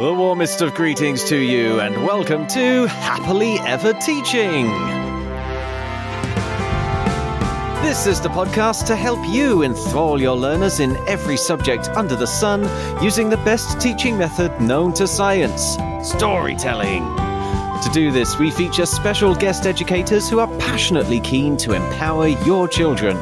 The warmest of greetings to you, and welcome to Happily Ever Teaching. This is the podcast to help you enthrall your learners in every subject under the sun using the best teaching method known to science storytelling. To do this, we feature special guest educators who are passionately keen to empower your children.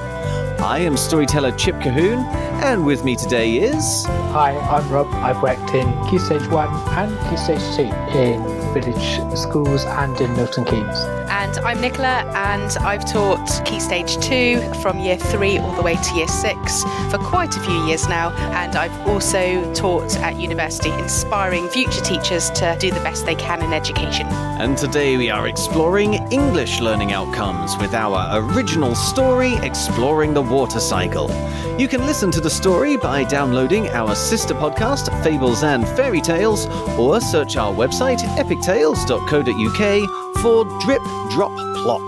I am storyteller Chip Colquhoun, and with me today is. Hi, I'm Rob. I've worked in Key Stage 1 and Key Stage 2 in village schools and in Milton Keynes. And I'm Nicola, and I've taught Key Stage 2 from year 3 all the way to year 6 for quite a few years now. And I've also taught at university, inspiring future teachers to do the best they can in education. And today we are exploring English learning outcomes with our original story, Exploring the Water Cycle. You can listen to the story by downloading our sister podcast, Fables and Fairy Tales, or search our website, epictales.co.uk, for Drip Drop Plop.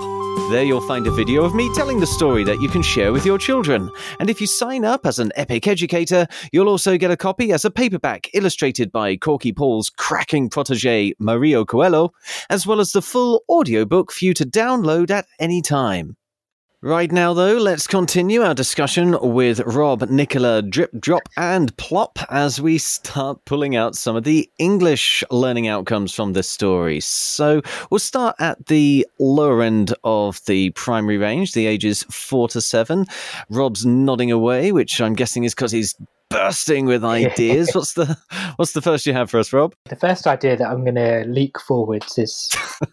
There you'll find a video of me telling the story that you can share with your children. And if you sign up as an Epic Educator, you'll also get a copy as a paperback illustrated by Korky Paul's cracking protege, Mario Coelho, as well as the full audiobook for you to download at any time. Right now, though, let's continue our discussion with Rob, Nicola, Drip, Drop, and Plop as we start pulling out some of the English learning outcomes from this story. So we'll start at the lower end of the primary range, the ages four to seven. Rob's nodding away, which I'm guessing is because he's bursting with ideas. what's the What's the first you have for us, Rob? The first idea that I'm going to leak forwards is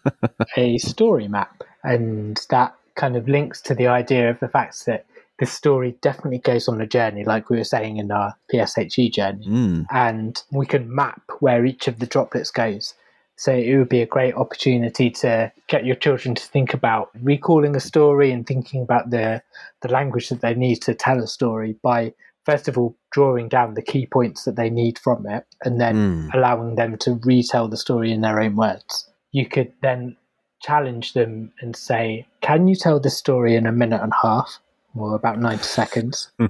a story map, and that kind of links to the idea of the fact that this story definitely goes on a journey, like we were saying in our PSHE journey, Mm. and we can map where each of the droplets goes. So it would be a great opportunity to get your children to think about recalling a story and thinking about the the language that they need to tell a story by first of all drawing down the key points that they need from it and then Mm. allowing them to retell the story in their own words. You could then challenge them and say, Can you tell this story in a minute and a half? Or about 90 seconds.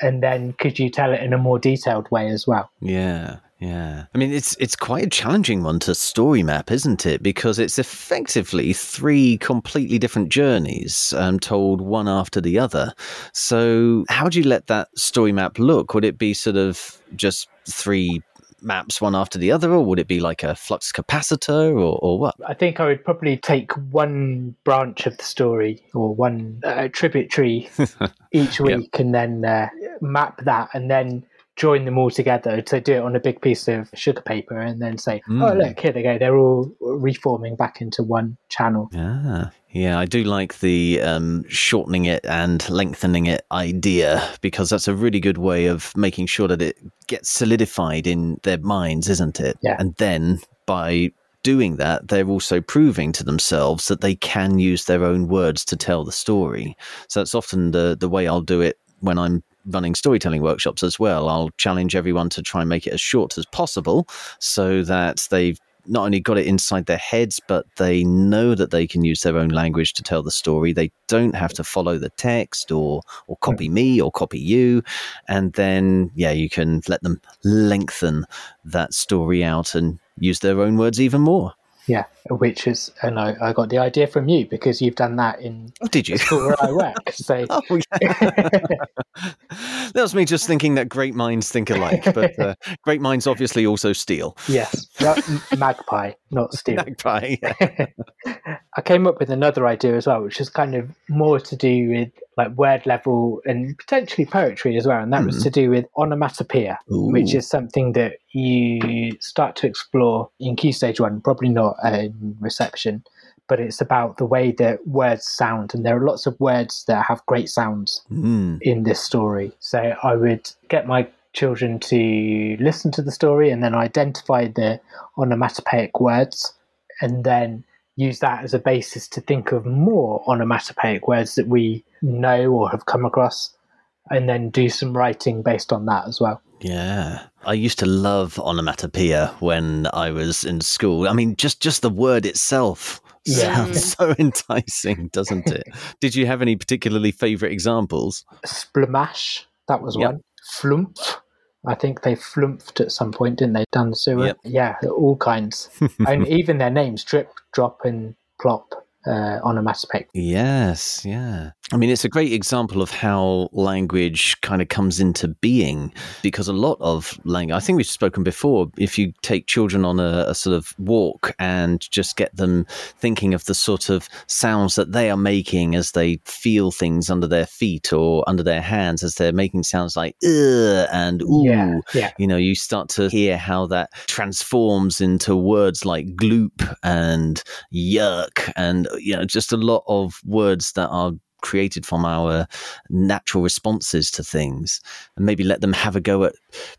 And then could you tell it in a more detailed way as well? Yeah, yeah. I mean, it's it's quite a challenging one to story map, isn't it? Because it's effectively three completely different journeys, um, told one after the other. So, how do you let that story map look? Would it be sort of just three maps one after the other, or would it be like a flux capacitor, or, or what? I think I would probably take one branch of the story or one uh, tributary each week and then uh, map that and then join them all together to do it on a big piece of sugar paper and then say, oh, Mm. look, here they go. They're all reforming back into one channel. Yeah. yeah, I do like the um, shortening it and lengthening it idea because that's a really good way of making sure that it gets solidified in their minds, isn't it? Yeah. And then by doing that, they're also proving to themselves that they can use their own words to tell the story. So that's often the the way I'll do it when I'm running storytelling workshops as well. I'll challenge everyone to try and make it as short as possible so that they've not only got it inside their heads, but they know that they can use their own language to tell the story. They don't have to follow the text or or copy me or copy you, and then yeah, you can let them lengthen that story out and use their own words even more. Yeah, which is, and I, I got the idea from you because you've done that in Oh, did you? where I work. So Oh, that was me just thinking that great minds think alike, but uh, great minds obviously also steal. yes, magpie, not steal. Magpie. yeah. I came up with another idea as well, which is kind of more to do with like word level and potentially poetry as well. And that was Mhm. to do with onomatopoeia, which is something that you start to explore in Key Stage 1, probably not in reception, but it's about the way that words sound. And there are lots of words that have great sounds Mm. in this story. So I would get my children to listen to the story and then identify the onomatopoeic words and then use that as a basis to think of more onomatopoeic words that we know or have come across and then do some writing based on that as well. Yeah. I used to love onomatopoeia when I was in school. I mean, just just the word itself Yeah. sounds so enticing, doesn't it? Did you have any particularly favorite examples? Splamash, that was Yep. one. Flumph, I think they flumped at some point, didn't they? The sewer. Yep. Yeah, all kinds. and even their names, Drip, Drop, and Plop, uh, onomatopoeic. Yes, yeah. I mean, it's a great example of how language kind of comes into being because a lot of language, I think we've spoken before, if you take children on a, a, sort of walk and just get them thinking of the sort of sounds that they are making as they feel things under their feet or under their hands, as they're making sounds like and ooh, Yeah, yeah. you know, you start to hear how that transforms into words like gloop and yuck and, you know, just a lot of words that are created from our natural responses to things and maybe let them have a go at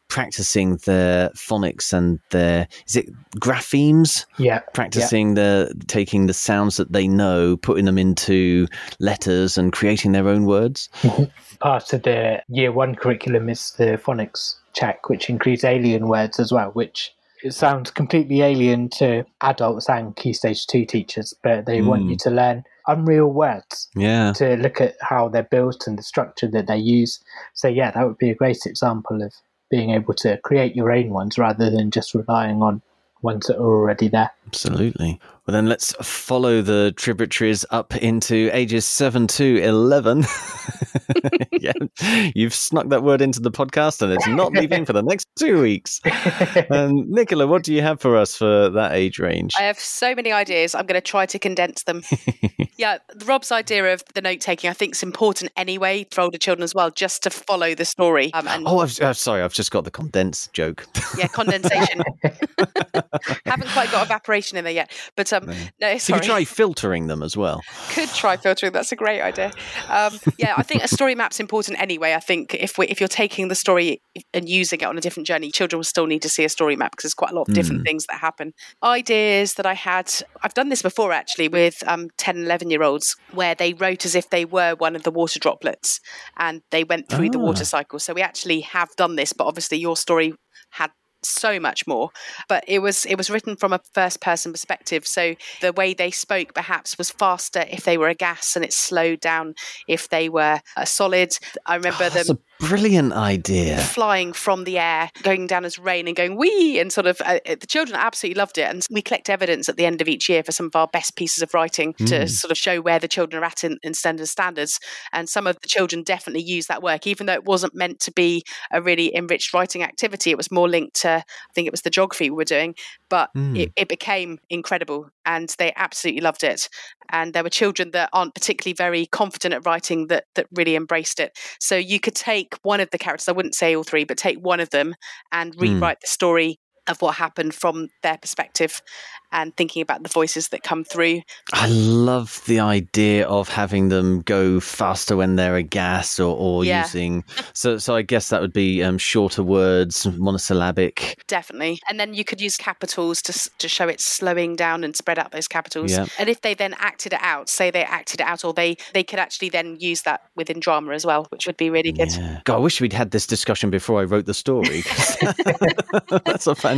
practicing their phonics and their is it graphemes? Yeah. practicing the taking the sounds that they know putting them into letters and creating their own words? Mm-hmm. Part of the year one curriculum is the phonics check, which includes alien words as well, which it sounds completely alien to adults and Key Stage 2 teachers, but they want Mm. you to learn unreal words yeah to look at how they're built and the structure that they use. So, yeah, that would be a great example of being able to create your own ones rather than just relying on ones that are already there. Absolutely. Well, then let's follow the tributaries up into ages 7 to 11. yeah, you've snuck that word into the podcast and it's not leaving for the next two weeks. And Nicola, what do you have for us for that age range? I have so many ideas. I'm going to try to condense them. yeah, Rob's idea of the note taking, I think, is important anyway for older children as well, just to follow the story. Um, and Oh, I've, uh, sorry, I've just got the condensed joke. yeah, condensation. Haven't quite got evaporation in there yet, but um, No. no, You sorry. could try filtering them as well. could try filtering. That's a great idea. Um, yeah, I think a story map's important anyway. I think if we, if you're taking the story and using it on a different journey, children will still need to see a story map because there's quite a lot of different things that happen. Ideas that I had, I've done this before actually with um, 10 and 11 year olds where they wrote as if they were one of the water droplets and they went through the Ah. water cycle. So we actually have done this, but obviously your story had so much more but it was it was written from a first person perspective. So the way they spoke perhaps was faster if they were a gas and it slowed down if they were a solid. I remember Oh, them brilliant idea. flying from the air going down as rain and going wee and sort of uh, the children absolutely loved it and we collect evidence at the end of each year for some of our best pieces of writing to Mm. sort of show where the children are at in, in standard standards and some of the children definitely use that work even though it wasn't meant to be a really enriched writing activity it was more linked to i think it was the geography we were doing but Mm. it, it became incredible and they absolutely loved it and there were children that aren't particularly very confident at writing that that really embraced it so you could take one of the characters i wouldn't say all three but take one of them and Mm. rewrite the story of what happened from their perspective and thinking about the voices that come through I love the idea of having them go faster when they're a gas or, or Yeah. using. So, so I guess that would be um, shorter words, monosyllabic. definitely and then you could use capitals to, to show it slowing down and spread out those capitals Yeah. and if they then acted it out say they acted it out or they they could actually then use that within drama as well which would be really good Yeah. God, I wish we'd had this discussion before I wrote the story. That's a fantastic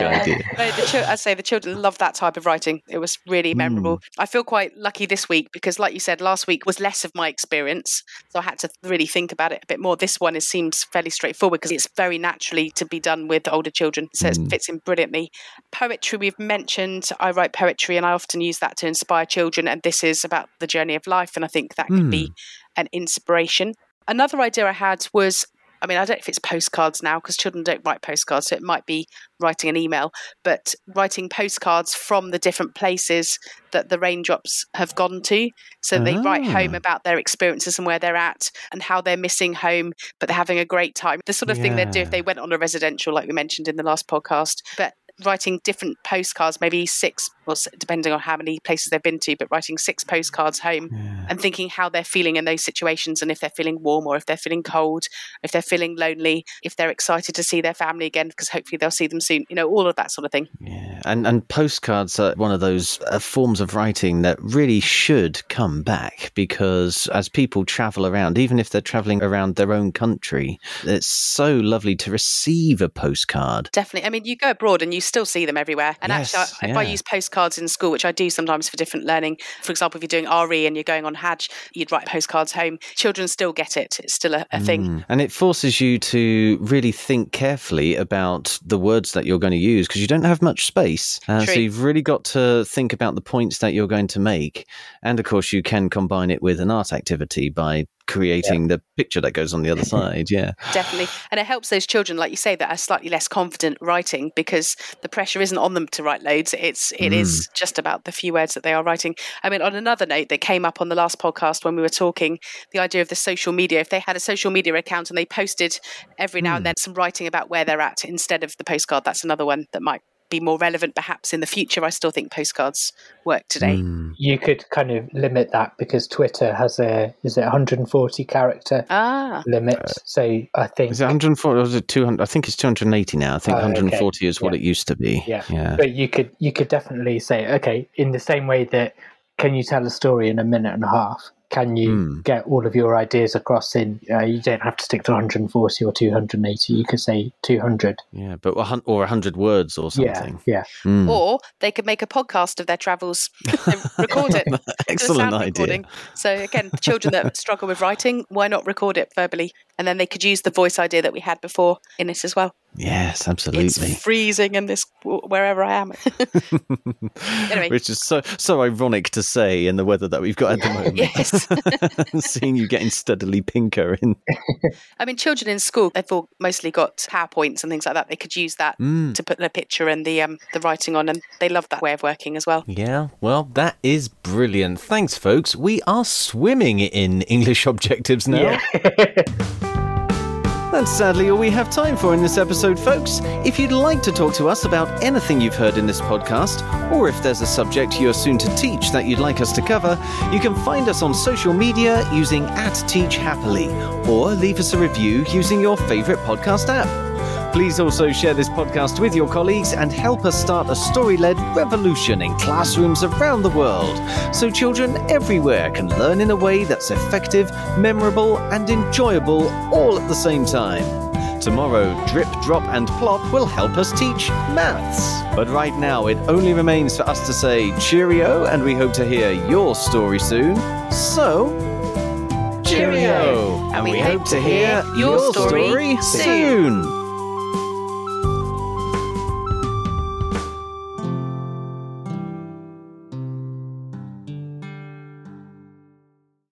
Yeah. idea. No, I say the children love that type of writing. It was really memorable. I feel quite lucky this week because, like you said, last week was less of my experience, so I had to really think about it a bit more. This one is, seems fairly straightforward because it's very naturally to be done with older children, so Mm. it fits in brilliantly. Poetry we've mentioned. I write poetry, and I often use that to inspire children. And this is about the journey of life, and I think that could be an inspiration. Another idea I had was I mean, I don't know if it's postcards now because children don't write postcards, so it might be writing an email, but writing postcards from the different places that the raindrops have gone to. So they write home Ah. about their experiences and where they're at and how they're missing home, but they're having a great time. The sort of thing they'd do if they went on a residential, like we mentioned in the last podcast. But writing different postcards, maybe six, well, depending on how many places they've been to, but writing six postcards home Yeah. and thinking how they're feeling in those situations and if they're feeling warm or if they're feeling cold, if they're feeling lonely, if they're excited to see their family again because hopefully they'll see them soon. You know, all of that sort of thing. Yeah. and and postcards are one of those uh, forms of writing that really should come back because as people travel around, even if they're traveling around their own country, it's so lovely to receive a postcard. Definitely. I mean, you go abroad and you still see them everywhere. And Yes, actually, I- if I use postcards in school, which I do sometimes for different learning, for example, if you're doing RE and you're going on Hajj, you'd write postcards home. Children still get it. It's still a, a thing. Mm. And it forces you to really think carefully about the words that you're going to use because you don't have much space. Uh, so you've really got to think about the points that you're going to make. And of course, you can combine it with an art activity by creating the picture that goes on the other side. Yeah. Definitely. And it helps those children, like you say, that are slightly less confident writing because the pressure isn't on them to write loads. It's it mm. is just about the few words that they are writing. I mean, on another note that came up on the last podcast when we were talking, the idea of the social media, if they had a social media account and they posted every now and mm. then some writing about where they're at instead of the postcard, that's another one that might be more relevant perhaps in the future. I still think postcards work today. Mm. You could kind of limit that because Twitter has a is it 140 character Ah, limit. So I think Is it 140 or is it 200? I think it's 280 now. I think okay. 140 is what Yeah. it used to be. Yeah. Yeah. But you could you could definitely say, okay, in the same way that can you tell a story in a minute and a half? Can you Hmm. get all of your ideas across in? Uh, you don't have to stick to 140 or 280. You could say 200. Yeah. But a or 100 words or something. Yeah, yeah. Mm. or they could make a podcast of their travels, They record it. Excellent idea. recording. So again, children that struggle with writing, why not record it verbally? And then they could use the voice idea that we had before in it as well. Yes, absolutely. It's freezing in this wherever I am. Anyway. Which is so so ironic to say in the weather that we've got at the moment. Yes. Seeing you getting steadily pinker in. I mean, children in school, they've all mostly got PowerPoints and things like that. They could use that Mm. to put the picture and the um, the writing on, and they love that way of working as well. Yeah, well, that is brilliant. Thanks, folks. We are swimming in English objectives now. That's sadly all we have time for in this episode, folks. If you'd like to talk to us about anything you've heard in this podcast, or if there's a subject you're soon to teach that you'd like us to cover, you can find us on social media using at Teach Happily, or leave us a review using your favourite podcast app. Please also share this podcast with your colleagues and help us start a story led revolution in classrooms around the world so children everywhere can learn in a way that's effective, memorable, and enjoyable all at the same time. Tomorrow, Drip, Drop, and Plop will help us teach maths. But right now, it only remains for us to say cheerio, and we hope to hear your story soon. So, cheerio! And we hope to hear your story soon.